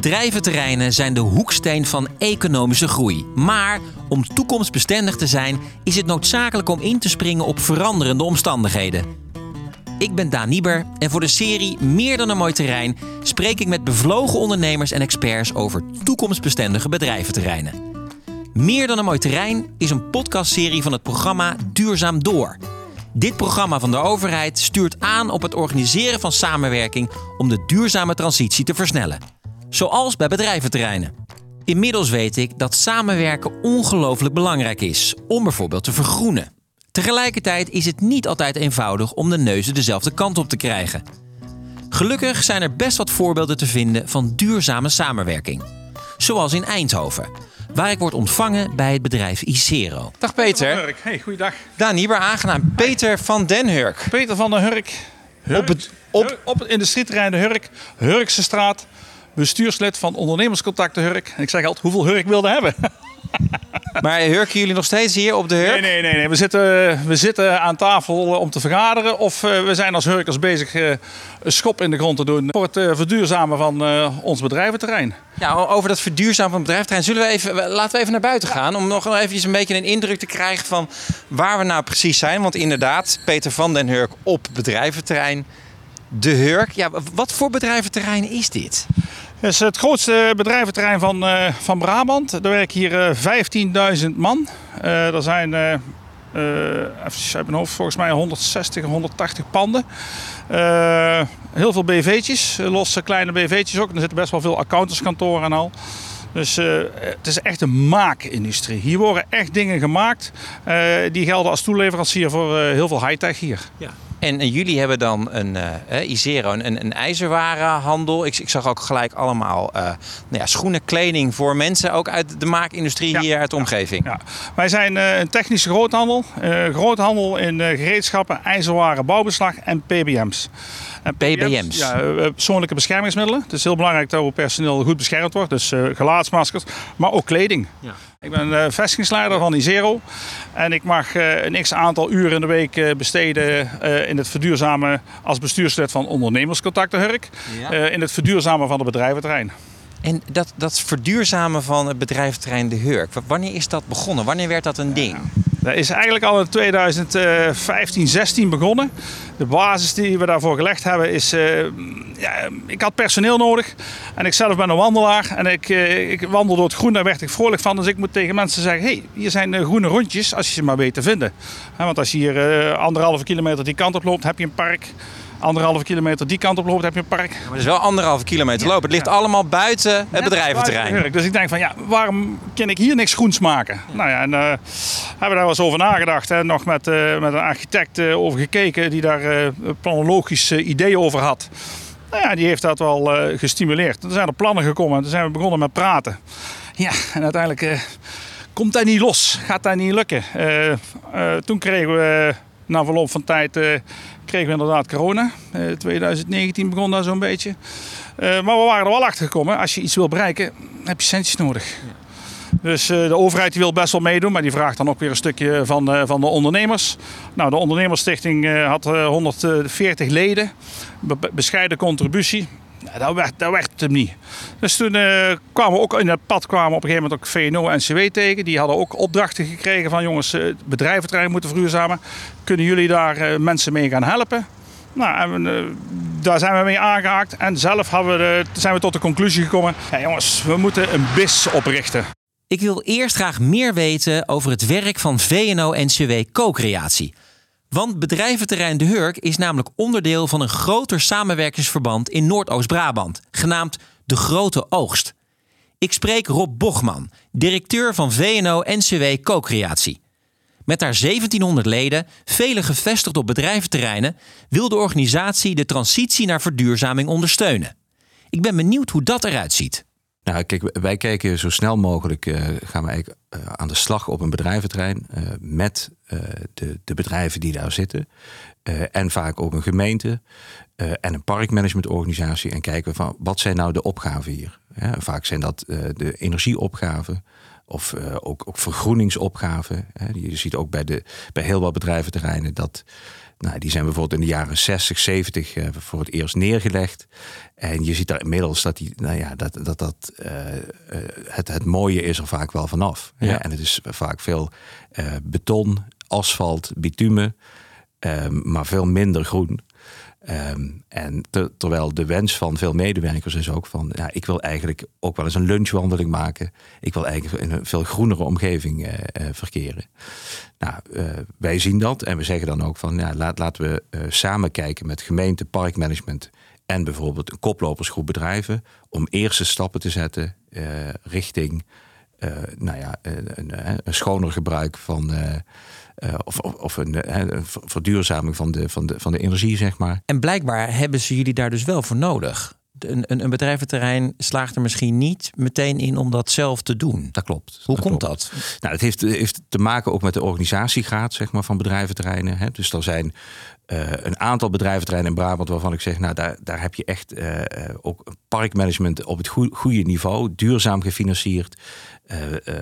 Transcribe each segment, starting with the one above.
Bedrijventerreinen zijn de hoeksteen van economische groei. Maar om toekomstbestendig te zijn, is het noodzakelijk om in te springen op veranderende omstandigheden. Ik ben Daan Nieber en voor de serie Meer dan een mooi terrein spreek ik met bevlogen ondernemers en experts over toekomstbestendige bedrijventerreinen. Meer dan een mooi terrein is een podcastserie van het programma Duurzaam Door. Dit programma van de overheid stuurt aan op het organiseren van samenwerking om de duurzame transitie te versnellen. Zoals bij bedrijventerreinen. Inmiddels weet ik dat samenwerken ongelooflijk belangrijk is om bijvoorbeeld te vergroenen. Tegelijkertijd is het niet altijd eenvoudig om de neuzen dezelfde kant op te krijgen. Gelukkig zijn er best wat voorbeelden te vinden van duurzame samenwerking. Zoals in Eindhoven, waar ik word ontvangen bij het bedrijf Icero. Dag Peter. Hurk. Hey, goeiedag. Daan Nieber, aangenaam. Peter van den Hurk. Peter van der Hurk. Op het- op- Hurk- op het industrieterrein de Hurk, Hurkse straat. Bestuurslid van ondernemerscontacten Hurk. En ik zeg altijd hoeveel Hurk wilde hebben. Maar hurken jullie nog steeds hier op de Hurk? Nee, nee, nee. nee. We, zitten, we zitten aan tafel eh, om te vergaderen. Of eh, we zijn als Hurkers bezig eh, een schop in de grond te doen voor het verduurzamen van ons bedrijventerrein. Ja, over dat verduurzamen van het bedrijfterrein. Zullen we even, laten we even naar buiten gaan om nog even een beetje een indruk te krijgen van waar we nou precies zijn. Want inderdaad, Peter van den Hurk op bedrijventerrein. De Hurk. Ja, wat voor bedrijventerrein is dit? Het is het grootste bedrijventerrein van, eh, van Brabant. Er werken hier eh, 15.000 man. Eh, er zijn, even mijn hoofd, volgens mij 160, 180 panden. Heel veel BV'tjes, losse kleine BV'tjes ook. Er zitten best wel veel accountantskantoren en al. Dus het is echt een maakindustrie. Hier worden echt dingen gemaakt. die gelden als toeleverancier voor heel veel high-tech hier. En, jullie hebben dan een uh, Isero, een, een ijzerwarenhandel. Ik, ik zag ook gelijk allemaal eh, nou ja, schoenen, kleding voor mensen, ook uit de maakindustrie Ja, hier uit de omgeving. Ja. Wij zijn eh, een technische groothandel. groothandel in gereedschappen, ijzerwaren, bouwbeslag en PBM's. En PBM's? Ja, eh, persoonlijke beschermingsmiddelen. Het is heel belangrijk dat uw personeel goed beschermd wordt. Dus eh, gelaatsmaskers, maar ook kleding. Ja. Ik ben eh, vestigingsleider van Isero. En ik mag eh, een x aantal uren in de week eh, besteden eh, in het verduurzamen als bestuurslid van ondernemerscontacten Hurk. Ja. eh, in het verduurzamen van het bedrijventerrein. En dat, dat verduurzamen van het bedrijventerrein De Hurk, wanneer is dat begonnen? Wanneer werd dat een ding? Dat is eigenlijk al in 2015, 16 begonnen. De basis die we daarvoor gelegd hebben is... eh, ja, ik had personeel nodig en ik zelf ben een wandelaar. En ik, eh, ik wandel door het groen, daar werd ik vrolijk van. Dus ik moet tegen mensen zeggen, hey, hier zijn eh, groene rondjes als je ze maar weet te vinden. Want als je hier anderhalve kilometer die kant op loopt, heb je een park. Anderhalve kilometer die kant op loopt, heb je een park. Maar het is wel anderhalve kilometer lopen. Het ligt allemaal buiten het bedrijventerrein. Dus ik denk van ja, waarom kan ik hier niks groens maken? Nou ja, en eh, hebben we daar wel eens over nagedacht. En nog met, eh, met een architect eh, over gekeken die daar planologisch eh, ideeën over had. Nou ja, die heeft dat wel gestimuleerd. Er zijn er plannen gekomen en toen zijn we begonnen met praten. Ja, en uiteindelijk komt dat niet los. Gaat dat niet lukken. Toen kregen we, na verloop van tijd, eh, kregen we inderdaad corona. Eh 2019 begon dat zo'n beetje. Eh, maar we waren er wel achter gekomen. Als je iets wil bereiken, heb je centjes nodig. Dus eh, de overheid wil best wel meedoen, maar die vraagt dan ook weer een stukje van, eh, van de ondernemers. Nou, de ondernemersstichting eh, had eh, 140 leden, Be- be- bescheiden contributie. Ja, dat, werd, dat werd hem niet. Dus toen eh, kwamen we ook in het pad kwamen op een gegeven moment ook VNO en CW tegen. Die hadden ook opdrachten gekregen van jongens, eh, bedrijventerrein moeten verduurzamen. Kunnen jullie daar eh, mensen mee gaan helpen? Nou, daar zijn we mee aangehaakt. En zelf we zijn we tot de conclusie gekomen. Jongens, we moeten een BIS oprichten. Ik wil eerst graag meer weten over het werk van VNO-NCW Co-creatie. Want bedrijventerrein De Hurk is namelijk onderdeel van een groter samenwerkingsverband in Noordoost-Brabant, genaamd De Grote Oogst. Ik spreek Rob Bochman, directeur van VNO-NCW Co-creatie. Met haar 1700 leden, vele gevestigd op bedrijventerreinen, wil de organisatie de transitie naar verduurzaming ondersteunen. Ik ben benieuwd hoe dat eruit ziet. Nou, kijk, wij kijken zo snel mogelijk, eh, gaan we eigenlijk eh, aan de slag op een bedrijventerrein eh, met de, de bedrijven die daar zitten. En vaak ook een gemeente en een parkmanagementorganisatie. En kijken van wat zijn nou de opgaven hier. Hè, vaak zijn dat de energieopgaven of eh, ook, ook vergroeningsopgaven. Hè. Je ziet ook bij, de, bij heel wat bedrijventerreinen dat Nou, die zijn bijvoorbeeld in de jaren 60, 70 uh, voor het eerst neergelegd. En je ziet daar inmiddels dat die, nou ja, dat, dat, dat uh, het, het mooie is er vaak wel vanaf. Ja. En het is vaak veel beton, asfalt, bitumen, maar veel minder groen. Um, en te, terwijl de wens van veel medewerkers is ook van, ja, ik wil eigenlijk ook wel eens een lunchwandeling maken. Ik wil eigenlijk in een veel groenere omgeving uh, uh, verkeren. Nou, uh, wij zien dat en we zeggen dan ook van, ja, laat, laten we samen kijken met gemeente, parkmanagement en bijvoorbeeld een koplopersgroep bedrijven om eerste stappen te zetten richting, nou ja, een, een, schoner gebruik van uh, of, of een, een, verduurzaming van de, van, de, van de energie, zeg maar. En blijkbaar hebben ze jullie daar dus wel voor nodig. Een, een, een bedrijventerrein slaagt er misschien niet meteen in om dat zelf te doen. Dat klopt. Hoe dat komt klopt. dat? Nou, het heeft, heeft te maken ook met de organisatiegraad zeg maar, van bedrijventerreinen. Hè. Dus er zijn uh, een aantal bedrijventerreinen in Brabant waarvan ik zeg, nou daar, daar heb je echt uh, ook parkmanagement op het goede niveau, duurzaam gefinancierd. Uh, uh,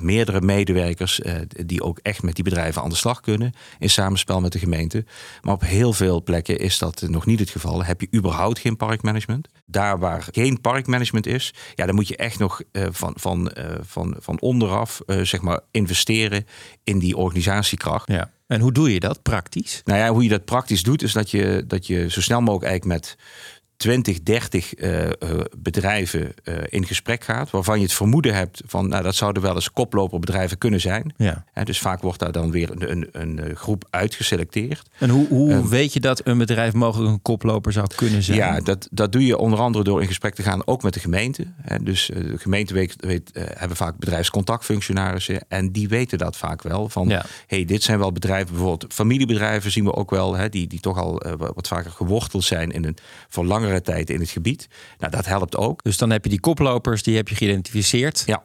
meerdere medewerkers uh, die ook echt met die bedrijven aan de slag kunnen in samenspel met de gemeente. Maar op heel veel plekken is dat nog niet het geval. Heb je überhaupt geen parkmanagement? Daar waar geen parkmanagement is, ja, dan moet je echt nog van, van, van, van onderaf zeg maar investeren in die organisatiekracht. Ja. En hoe doe je dat praktisch? Nou ja, hoe je dat praktisch doet, is dat je, dat je zo snel mogelijk eigenlijk met 20, 30 uh, uh, bedrijven uh, in gesprek gaat, waarvan je het vermoeden hebt van, nou, dat zouden wel eens koploperbedrijven kunnen zijn. Ja. En dus vaak wordt daar dan weer een, een, een groep uitgeselecteerd. En hoe, hoe weet je dat een bedrijf mogelijk een koploper zou kunnen zijn? Ja, dat, dat doe je onder andere door in gesprek te gaan, ook met de gemeente. En dus de gemeente weet, weet hebben vaak bedrijfscontactfunctionarissen en die weten dat vaak wel. Van, ja. hey, dit zijn wel bedrijven, bijvoorbeeld familiebedrijven zien we ook wel, hè, die, die toch al wat vaker geworteld zijn in een voor langere tijd in het gebied. Nou, dat helpt ook. Dus dan heb je die koplopers, die heb je geïdentificeerd. Ja.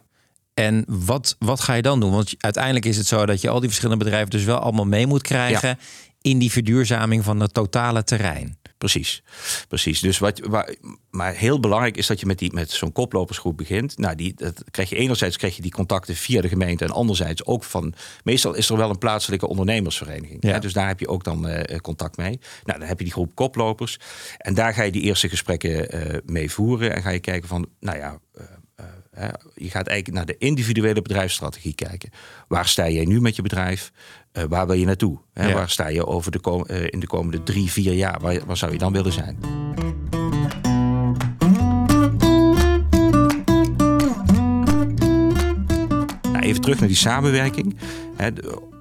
En wat, wat ga je dan doen? Want uiteindelijk is het zo dat je al die verschillende bedrijven dus wel allemaal mee moet krijgen ja. in die verduurzaming van het totale terrein. Precies, precies. Dus wat, waar, maar heel belangrijk is dat je met, die, met zo'n koplopersgroep begint. Nou, die, dat krijg je enerzijds krijg je die contacten via de gemeente en anderzijds ook van. Meestal is er wel een plaatselijke ondernemersvereniging. Ja. Hè, dus daar heb je ook dan uh, contact mee. Nou, dan heb je die groep koplopers en daar ga je die eerste gesprekken uh, mee voeren en ga je kijken van, nou ja. Uh, je gaat eigenlijk naar de individuele bedrijfsstrategie kijken. Waar sta jij nu met je bedrijf? Uh, waar wil je naartoe? Ja. Waar sta je over de kom- uh, in de komende drie, vier jaar? Waar, waar zou je dan willen zijn? Nou, even terug naar die samenwerking.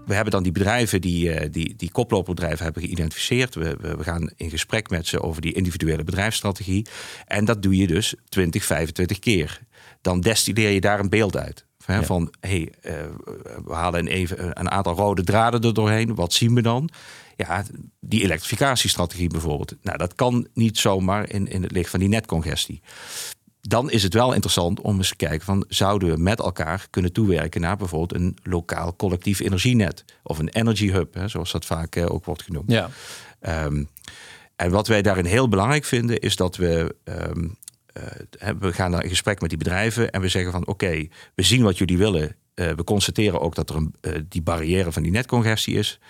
We hebben dan die bedrijven, die, die, die koplopbedrijven hebben geïdentificeerd. We, we, gaan in gesprek met ze over die individuele bedrijfsstrategie. En dat doe je dus 20, 25 keer dan destilleer je daar een beeld uit. Hè. Van hey, uh, we halen een, even, een aantal rode draden er doorheen. Wat zien we dan? Ja, die elektrificatiestrategie bijvoorbeeld. Nou, dat kan niet zomaar in, in het licht van die netcongestie. Dan is het wel interessant om eens te kijken van zouden we met elkaar kunnen toewerken naar bijvoorbeeld een lokaal collectief energienet of een energy hub, hè, zoals dat vaak uh, ook wordt genoemd. Ja. Um, en wat wij daarin heel belangrijk vinden is dat we um, uh, we gaan naar in gesprek met die bedrijven en we zeggen van oké, we zien wat jullie willen. Uh, we constateren ook dat er een, uh, die barrière van die netcongestie is.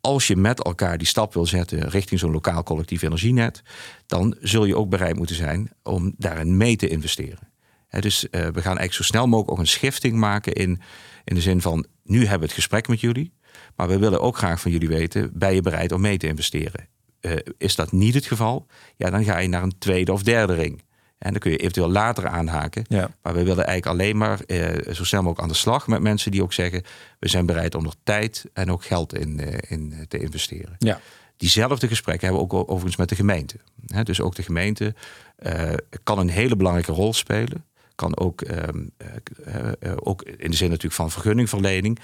Als je met elkaar die stap wil zetten richting zo'n lokaal collectief energienet, dan zul je ook bereid moeten zijn om daarin mee te investeren. Dus we gaan eigenlijk zo snel mogelijk ook een schifting maken in, in de zin van nu hebben we het gesprek met jullie, maar we willen ook graag van jullie weten, ben je bereid om mee te investeren? is dat niet het geval? Ja, dan ga je naar een tweede of derde ring. En dan kun je eventueel later aanhaken. Ja. Maar we willen eigenlijk alleen maar uh, zo snel mogelijk aan de slag met mensen die ook zeggen: we zijn bereid om er tijd en ook geld in, uh, in te investeren. Ja. Diezelfde gesprekken hebben we ook overigens met de gemeente. He, dus ook de gemeente uh, kan een hele belangrijke rol spelen. Kan ook, ook in de zin natuurlijk van vergunningverlening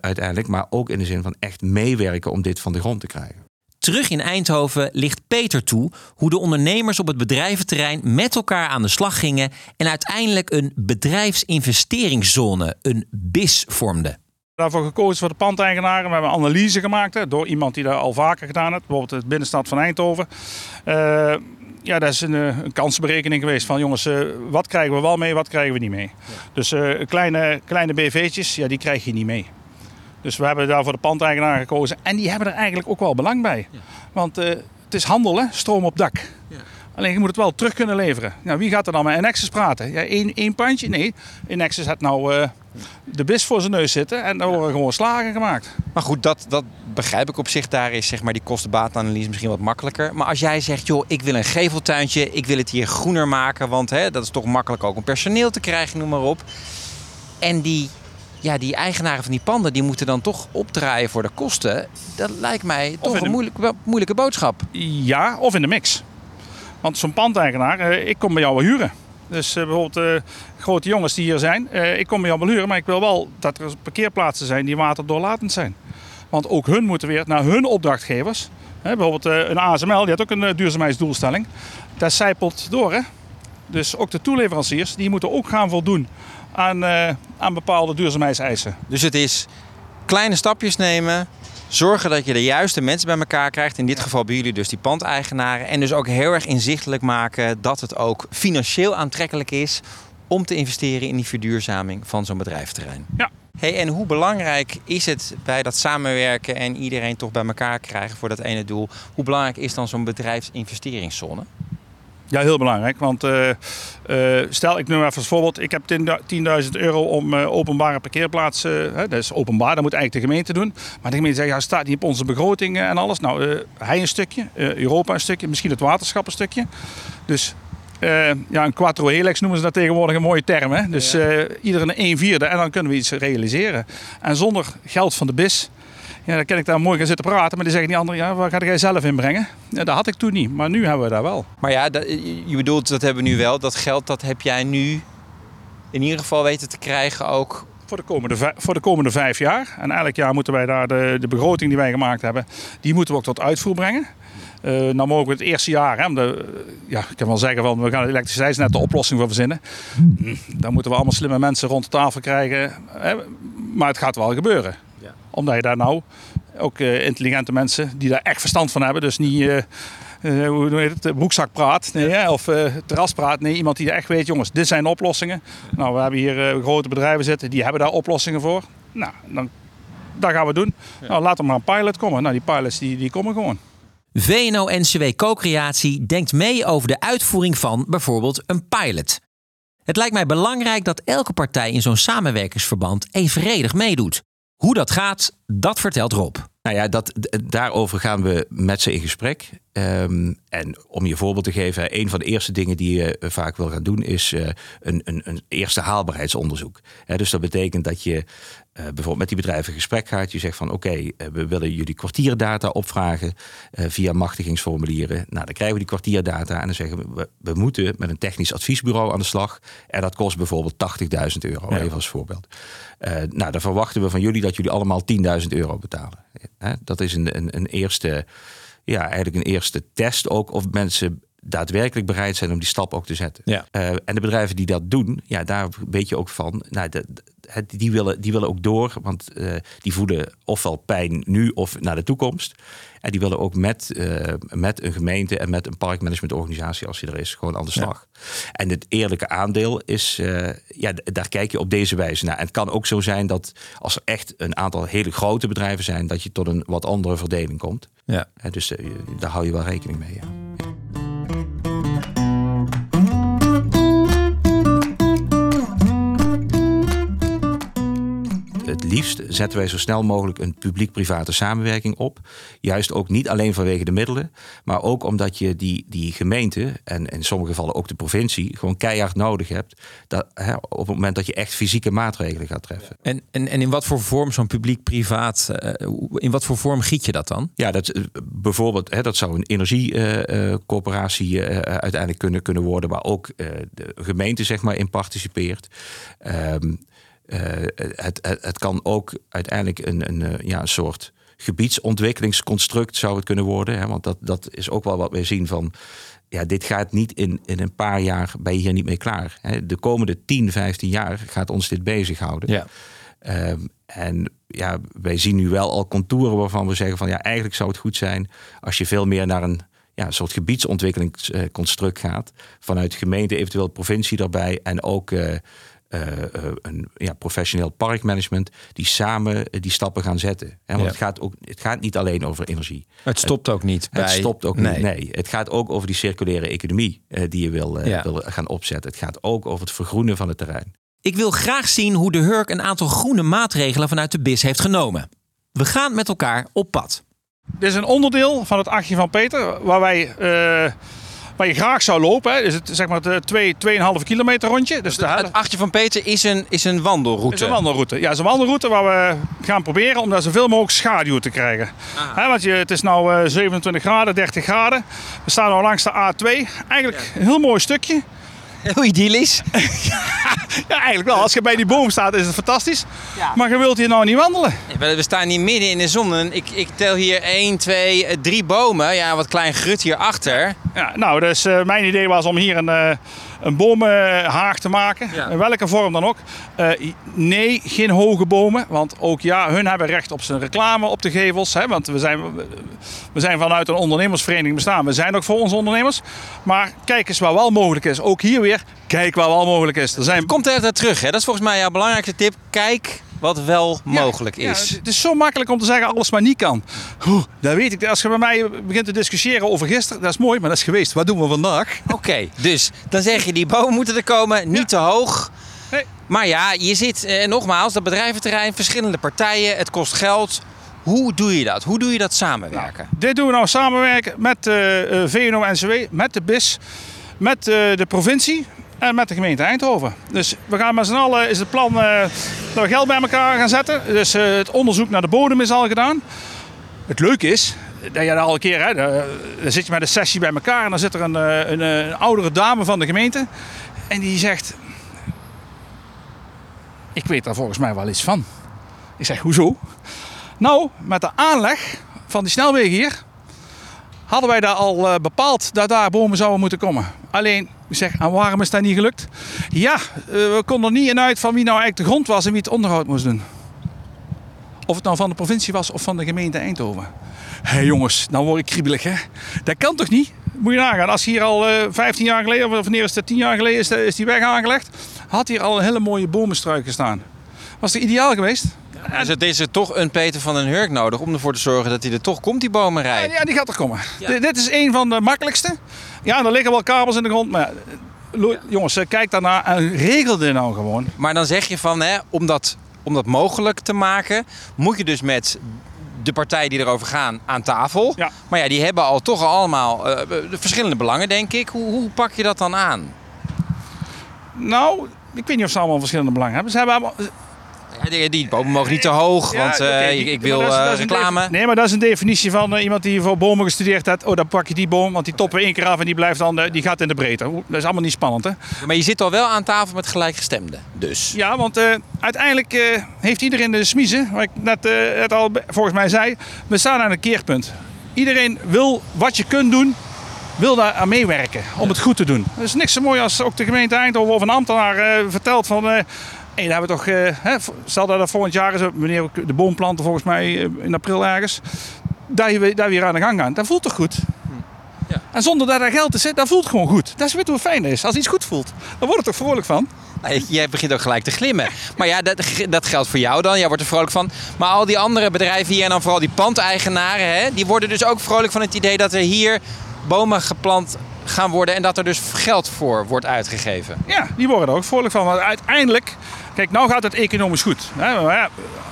uiteindelijk, maar ook in de zin van echt meewerken om dit van de grond te krijgen. Terug in Eindhoven ligt Peter toe hoe de ondernemers op het bedrijventerrein met elkaar aan de slag gingen en uiteindelijk een bedrijfsinvesteringszone, een BIS, vormden. Daarvoor gekozen voor de pandeigenaren. We hebben een analyse gemaakt hè, door iemand die dat al vaker gedaan heeft, bijvoorbeeld de binnenstad van Eindhoven. Uh, ja, dat is een, een kansberekening geweest van jongens, uh, wat krijgen we wel mee, wat krijgen we niet mee. Ja. Dus uh, kleine, kleine BV'tjes, ja, die krijg je niet mee. Dus we hebben daar voor de pandeigenaar gekozen. En die hebben er eigenlijk ook wel belang bij. Want uh, het is handel, hè? stroom op dak. Ja. Alleen je moet het wel terug kunnen leveren. Nou, wie gaat er dan met Enexis praten? Ja, één, één pandje? Nee, Enexis had nou uh, de bis voor zijn neus zitten en daar worden gewoon slagen gemaakt. Maar goed, dat, dat begrijp ik op zich. Daar is zeg maar, die kostenbaatanalyse misschien wat makkelijker. Maar als jij zegt, joh, ik wil een geveltuintje, ik wil het hier groener maken, want hè, dat is toch makkelijk ook om personeel te krijgen, noem maar op. En die ja, die eigenaren van die panden die moeten dan toch opdraaien voor de kosten. Dat lijkt mij toch een moeilijke, moeilijke boodschap. Ja, of in de mix. Want zo'n pandeigenaar, eh, ik kom bij jou wel huren. Dus uh, bijvoorbeeld uh, grote jongens die hier zijn, ik kom bij jou wel huren, maar ik wil wel dat er parkeerplaatsen zijn die waterdoorlatend zijn. Want ook hun moeten weer naar hun opdrachtgevers. bijvoorbeeld een ASML, die had ook een duurzaamheidsdoelstelling. Dat zijpelt door. Hè? Dus ook de toeleveranciers die moeten ook gaan voldoen aan, uh, aan bepaalde duurzaamheidseisen. Dus het is kleine stapjes nemen, zorgen dat je de juiste mensen bij elkaar krijgt. In dit geval bij jullie dus die pandeigenaren. En dus ook heel erg inzichtelijk maken dat het ook financieel aantrekkelijk is om te investeren in die verduurzaming van zo'n bedrijfterrein. Ja. Hey, en hoe belangrijk is het bij dat samenwerken en iedereen toch bij elkaar krijgen voor dat ene doel? Hoe belangrijk is dan zo'n bedrijfsinvesteringszone? Ja, heel belangrijk. Want uh, uh, stel, ik noem even als voorbeeld. Ik heb 10.000 euro om uh, openbare parkeerplaatsen. dat is openbaar, dat moet eigenlijk de gemeente doen. Maar de gemeente zegt, ja, staat niet op onze begroting en alles. Nou, hij een stukje, Europa een stukje, misschien het waterschap een stukje. Dus ja, een quattro helix noemen ze dat tegenwoordig een mooie term. Hè? Dus ja. iedereen een vierde en dan kunnen we iets realiseren. En zonder geld van de BIS ja, dan kan ik daar mooi gaan zitten praten. Maar die zeggen die anderen, ja, waar ga jij zelf inbrengen? Ja, dat had ik toen niet, maar nu hebben we dat wel. Maar ja, dat, je bedoelt, dat hebben we nu wel. Dat geld, dat heb jij nu in ieder geval weten te krijgen ook voor de, komende, voor de komende vijf jaar. En elk jaar moeten wij daar de, de begroting die wij gemaakt hebben, die moeten we ook tot uitvoer brengen. Uh, nou mogen we het eerste jaar, hè, de, ja, ik kan wel zeggen van we gaan elektriciteitsnet de oplossing voor verzinnen. Hm, dan moeten we allemaal slimme mensen rond de tafel krijgen. Hè, maar het gaat wel gebeuren omdat je daar nou ook uh, intelligente mensen die daar echt verstand van hebben. Dus niet, uh, uh, hoe heet het, broekzak praat nee, hè, of terras praat. Nee, iemand die echt weet, jongens, dit zijn oplossingen. Nou, we hebben hier grote bedrijven zitten, die hebben daar oplossingen voor. Nou, dan, dat gaan we doen. Nou, laat er maar een pilot komen. Nou, die pilots die, die komen gewoon. VNO-NCW Co-creatie denkt mee over de uitvoering van bijvoorbeeld een pilot. Het lijkt mij belangrijk dat elke partij in zo'n samenwerkingsverband evenredig meedoet. Hoe dat gaat, dat vertelt Rob. Nou ja, dat, daarover gaan we met ze in gesprek. Um, en om je voorbeeld te geven, een van de eerste dingen die je eh, vaak wil gaan doen, is uh, een, een, een, eerste haalbaarheidsonderzoek. dus dat betekent dat je uh, bijvoorbeeld met die bedrijven in gesprek gaat. Je zegt van oké, okay, we willen jullie kwartierdata opvragen via machtigingsformulieren. Nou, dan krijgen we die kwartierdata en dan zeggen we, we, we moeten met een technisch adviesbureau aan de slag. En dat kost bijvoorbeeld 80.000 euro, ja. even als voorbeeld. nou, dan verwachten we van jullie dat jullie allemaal 10.000 euro betalen. dat is een, een, een eerste ja, eigenlijk een eerste test ook of mensen daadwerkelijk bereid zijn om die stap ook te zetten. Ja. Uh, en de bedrijven die dat doen, ja, daar weet je ook van, nou, de, die, willen, die willen ook door, want uh, die voelen ofwel pijn nu of naar de toekomst. En die willen ook met, uh, met een gemeente en met een parkmanagementorganisatie, als die er is, gewoon aan de slag. Ja. En het eerlijke aandeel is, ja, daar kijk je op deze wijze naar. En het kan ook zo zijn dat als er echt een aantal hele grote bedrijven zijn, dat je tot een wat andere verdeling komt. Ja. dus daar hou je wel rekening mee. Ja. Het liefst zetten wij zo snel mogelijk een publiek-private samenwerking op. Juist ook niet alleen vanwege de middelen, maar ook omdat je die, die gemeente en in sommige gevallen ook de provincie gewoon keihard nodig hebt. Dat, hè, op het moment dat je echt fysieke maatregelen gaat treffen. En, en, en in wat voor vorm zo'n publiek-privaat, uh, in wat voor vorm giet je dat dan? Ja, dat, eh, bijvoorbeeld, hè, dat zou een energiecoöperatie uh, uh, uiteindelijk kunnen, kunnen worden, waar ook de gemeente zeg maar in participeert. Um, uh, het, het, het, kan ook uiteindelijk een, een, eh, ja, een soort gebiedsontwikkelingsconstruct zou het kunnen worden. Hè? Want dat, dat is ook wel wat we zien van. Ja, dit gaat niet in, in een paar jaar bij je hier niet mee klaar. Hè? De komende 10, 15 jaar gaat ons dit bezighouden. Ja. Um, en ja, wij zien nu wel al contouren waarvan we zeggen van ja, eigenlijk zou het goed zijn als je veel meer naar een ja, een soort gebiedsontwikkelingsconstruct gaat. Vanuit gemeente, eventueel provincie daarbij en ook uh, eh, eh, een ja, professioneel parkmanagement die samen eh, die stappen gaan zetten. Hè, want Ja. het, gaat ook, het gaat niet alleen over energie. Het stopt ook niet bij... Het stopt ook nee. niet. Nee, het gaat ook over die circulaire economie eh, die je wil, eh, Ja. wil gaan opzetten. Het gaat ook over het vergroenen van het terrein. Ik wil graag zien hoe de Hurk een aantal groene maatregelen vanuit de BIS heeft genomen. We gaan met elkaar op pad. Dit is een onderdeel van het achtje van Peter, waar wij, eh, waar je graag zou lopen. Hè. Dus het zeg maar het 2, 2,5 kilometer rondje. Dus helft- Het achtje van Peter is een, is een wandelroute. Het is een wandelroute. Ja, het is een wandelroute waar we gaan proberen om daar zoveel mogelijk schaduw te krijgen. Hè, want je, het is nu 27 graden, 30 graden. We staan nu langs de A2. Eigenlijk een heel mooi stukje. Heel idyllisch. Ja, eigenlijk wel. Als je bij die boom staat is het fantastisch. Maar je wilt hier nou niet wandelen. We we staan hier midden in de zon. En ik, ik tel hier 1, 2, 3 bomen. Ja, wat klein grut hierachter. Ja, nou, dus eh, mijn idee was om hier een, eh, een bomenhaag te maken. Ja. In welke vorm dan ook. Eh, nee, geen hoge bomen. Want ook ja, hun hebben recht op zijn reclame op de gevels. Hè, want we zijn, we zijn vanuit een ondernemersvereniging bestaan. We zijn ook voor onze ondernemers. Maar kijk eens wat wel mogelijk is. Ook hier weer, kijk wat wel mogelijk is. Er zijn Komt er terug, hè? Dat is volgens mij jouw belangrijkste tip. Kijk wat wel mogelijk ja, is. het is zo makkelijk om te zeggen alles maar niet kan. Oeh, dat weet ik. Als je bij mij begint te discussiëren over gisteren, dat is mooi, maar dat is geweest. Wat doen we vandaag? Oké, dus dan zeg je die bomen moeten er komen, niet te hoog. Nee. Maar ja, je zit, eh, nogmaals, dat bedrijventerrein, verschillende partijen, het kost geld. Hoe doe je dat? Hoe doe je dat samenwerken? Dit doen we nou samenwerken met eh, eh, VNO-NCW, met de BIS, met eh, de provincie en met de gemeente Eindhoven. Dus we gaan met z'n allen, is het plan eh, dat we geld bij elkaar gaan zetten. Dus eh, het onderzoek naar de bodem is al gedaan. Het leuke is, dat je al een keer, hè, dan dan zit je met een sessie bij elkaar en dan zit er een, eh, eh, een oudere dame van de gemeente. En die zegt, ik weet daar volgens mij wel iets van. Ik zeg, hoezo? Nou, met de aanleg van die snelweg hier hadden wij daar al eh, bepaald dat daar bomen zouden moeten komen. Alleen, zeg, en waarom is dat niet gelukt? Ja, eh, we konden er niet in uit van wie nou eigenlijk de grond was en wie het onderhoud moest doen. Of het nou van de provincie was of van de gemeente Eindhoven. Hé jongens, nou word ik kriebelig hè. Dat kan toch niet? Moet je nagaan, als hier al eh 15 jaar geleden, of wanneer is het 10 jaar geleden, is, de- is die weg aangelegd. Had hier al een hele mooie bomenstruik gestaan. Was het ideaal geweest? Dus het is er toch een Peter van den Hurk nodig om ervoor te zorgen dat hij er toch komt, die bomenrij. Ja, die gaat er komen. Dit is een van de makkelijkste. Ja, er liggen wel kabels in de grond. Maar ja, lo- jongens, eh, kijk daarna en regel dit nou gewoon. Maar dan zeg je van, hè, om, dat, om dat mogelijk te maken, moet je dus met de partijen die erover gaan aan tafel. Ja. Maar ja, die hebben al toch al allemaal eh, de verschillende belangen, denk ik. Hoe, hoe pak je dat dan aan? Nou, ik weet niet of ze allemaal verschillende belangen hebben. Ze hebben allemaal... Ja, die, die bomen mogen niet te hoog, want Ja, eh, ik, die- ik maar wil dat is- eh, dat is een reclame. Nee, maar dat is een definitie van eh, iemand die voor bomen gestudeerd heeft. Oh, dan pak je die boom, want die toppen we één keer af en die, blijft dan, die gaat in de breedte. Dat is allemaal niet spannend, hè? Maar je zit al wel aan tafel met gelijkgestemden. Dus. Ja, want eh, uiteindelijk eh, heeft iedereen de smiezen, wat ik net, eh, net al volgens mij zei. We staan aan een keerpunt. Iedereen wil wat je kunt doen, wil daar aan meewerken om het goed te doen. Het is niks zo mooi als ook de gemeente Eindhoven of een ambtenaar eh, vertelt van... eh hey, daar hebben we toch, eh, hè, stel dat dat volgend jaar is, wanneer we de boom planten volgens mij eh, in april ergens. Dat we, dat we hier aan de gang gaan. Dat voelt toch goed? Ja. En zonder dat er geld is, dat voelt gewoon goed. Dat is weet je hoe fijn is. Als iets goed voelt, dan word ik toch vrolijk van. Jij begint ook gelijk te glimmen. Maar ja, dat, dat geldt voor jou dan. Jij wordt er vrolijk van. Maar al die andere bedrijven hier en dan vooral die pandeigenaren, hè, die worden dus ook vrolijk van het idee dat er hier bomen geplant gaan worden en dat er dus geld voor wordt uitgegeven. Ja, die worden er ook vrolijk van. Want uiteindelijk, kijk, nou gaat het economisch goed.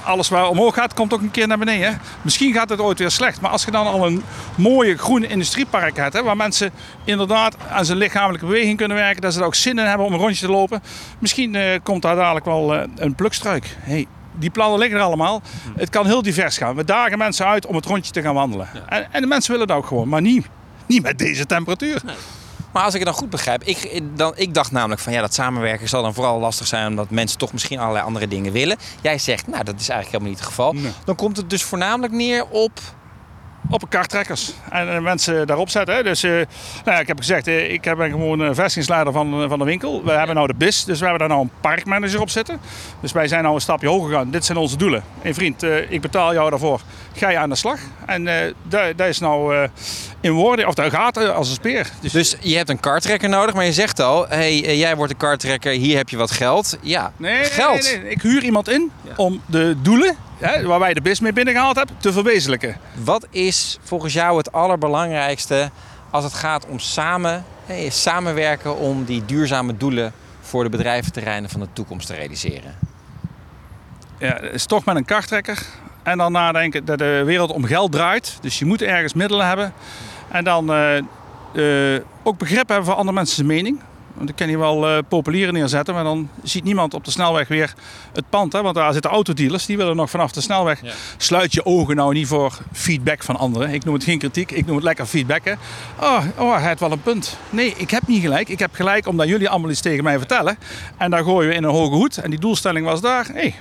Alles waar omhoog gaat, komt ook een keer naar beneden. Hè? Misschien gaat het ooit weer slecht. Maar als je dan al een mooie groene industriepark hebt, hè, waar mensen inderdaad aan zijn lichamelijke beweging kunnen werken, dat ze er ook zin in hebben om een rondje te lopen. Misschien eh, komt daar dadelijk wel eh, een plukstruik. Hey, die plannen liggen er allemaal. Het kan heel divers gaan. We dagen mensen uit om het rondje te gaan wandelen. En, en de mensen willen dat ook gewoon, maar niet, niet met deze temperatuur. Maar als ik het dan goed begrijp, ik, dan, ik dacht namelijk van ja, dat samenwerken zal dan vooral lastig zijn omdat mensen toch misschien allerlei andere dingen willen. Jij zegt, nou dat is eigenlijk helemaal niet het geval. Nee. Dan komt het dus voornamelijk neer op op kartrekkers. En uh, mensen daarop zetten. Hè. Dus uh, nou ja, ik heb gezegd, uh, ik ben gewoon vestigingsleider van, van de winkel. We hebben nou de BIS, dus we hebben daar nou een parkmanager op zitten. Dus wij zijn nou een stapje hoger gegaan. Dit zijn onze doelen. En vriend, ik betaal jou daarvoor. Ga je aan de slag. En dat is nou in woorden, of dat gaat als een speer. Dus, dus je hebt een kartrekker nodig, maar je zegt al, hey, jij wordt een kartrekker, hier heb je wat geld. Ja, nee, geld. Nee, nee, Ik huur iemand in ja. om de doelen hè, waar wij de BIS mee binnengehaald hebben, te verwezenlijken. Wat is volgens jou het allerbelangrijkste als het gaat om samen, hè, samenwerken om die duurzame doelen voor de bedrijventerreinen van de toekomst te realiseren? Ja, het is toch met een karttrekker. En dan nadenken dat de wereld om geld draait. Dus je moet ergens middelen hebben. En dan uh, uh, ook begrip hebben voor andere mensen mening. Want ik kan hier wel uh, populieren neerzetten, maar dan ziet niemand op de snelweg weer het pand. Hè? Want daar zitten autodealers, die willen nog vanaf de snelweg. Sluit je ogen nou niet voor feedback van anderen. Ik noem het geen kritiek, ik noem het lekker feedbacken. Oh, oh hij heeft wel een punt. Nee, ik heb niet gelijk. Ik heb gelijk omdat jullie allemaal iets tegen mij vertellen. En daar gooien we in een hoge hoed. En die doelstelling was daar. Hey,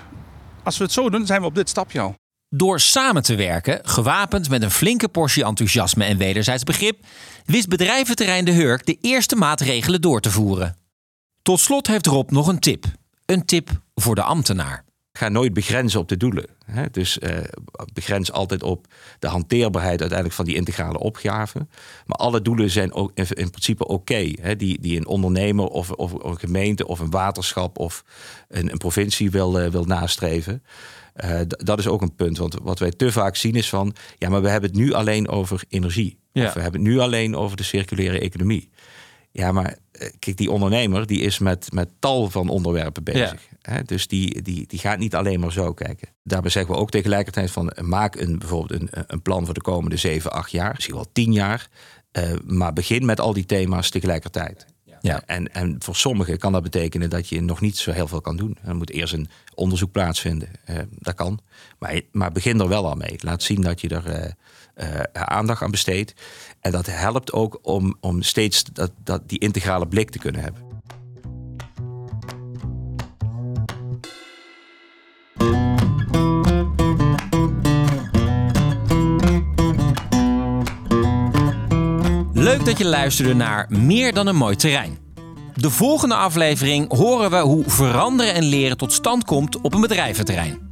als we het zo doen, zijn we op dit stapje al. Door samen te werken, gewapend met een flinke portie enthousiasme en wederzijds begrip, wist bedrijventerrein De Hurk de eerste maatregelen door te voeren. Tot slot heeft Rob nog een tip. Een tip voor de ambtenaar. Ga nooit begrenzen op de doelen. Hè? Dus uh, begrens altijd op de hanteerbaarheid uiteindelijk van die integrale opgave. Maar alle doelen zijn ook in, principe oké. die, die een ondernemer of, of, een gemeente of een waterschap of een, een provincie wil, uh, wil nastreven. Uh, dat is ook een punt. Want wat wij te vaak zien is van... ja, maar we hebben het nu alleen over energie. Ja. Of we hebben het nu alleen over de circulaire economie. Ja, maar eh, kijk, die ondernemer die is met, met tal van onderwerpen bezig. Hè? Dus die, die, die gaat niet alleen maar zo kijken. Daarbij zeggen we ook tegelijkertijd van... maak een, bijvoorbeeld een, een plan voor de komende 7, 8 jaar. Misschien wel 10 jaar. Uh, maar begin met al die thema's tegelijkertijd. Ja. En, en voor sommigen kan dat betekenen dat je nog niet zo heel veel kan doen. Er moet eerst een onderzoek plaatsvinden. Uh, dat kan. Maar, maar begin er wel al mee. Laat zien dat je er uh, uh, aandacht aan besteedt. En dat helpt ook om, om steeds dat, dat, die integrale blik te kunnen hebben. Leuk dat je luisterde naar Meer dan een mooi terrein. De volgende aflevering horen we hoe veranderen en leren tot stand komt op een bedrijventerrein.